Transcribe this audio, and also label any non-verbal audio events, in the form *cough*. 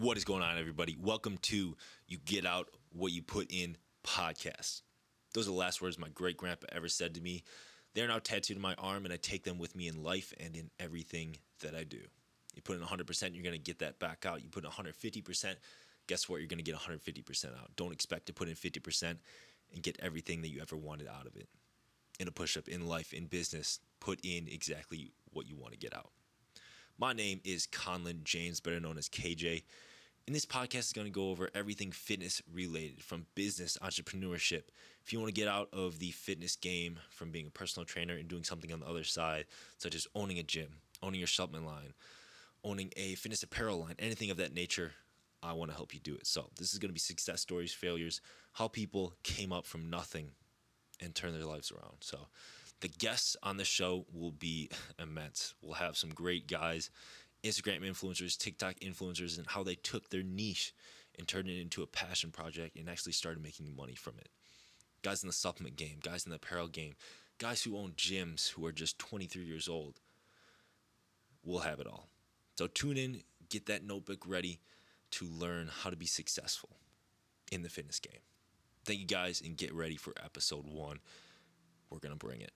What is going on, everybody? Welcome to You Get Out What You Put In podcast. Those are the last words my great grandpa ever said to me. They're now tattooed on my arm, and I take them with me in life and in everything that I do. You put in 100%, you're going to get that back out. You put in 150%, guess what? You're going to get 150% out. Don't expect to put in 50% and get everything that you ever wanted out of it. In a push up, in life, in business, put in exactly what you want to get out. My name is Conlon James, better known as KJ. And this podcast is going to go over everything fitness related from business, entrepreneurship. If you want to get out of the fitness game from being a personal trainer and doing something on the other side, such as owning a gym, owning your supplement line, owning a fitness apparel line, anything of that nature, I want to help you do it. So, this is going to be success stories, failures, how people came up from nothing and turned their lives around. So, the guests on the show will be *laughs* immense. We'll have some great guys, Instagram influencers, TikTok influencers, and how they took their niche and turned it into a passion project and actually started making money from it. Guys in the supplement game, guys in the apparel game, guys who own gyms who are just 23 years old. We'll have it all. So tune in, get that notebook ready to learn how to be successful in the fitness game. Thank you guys and get ready for episode one. We're going to bring it.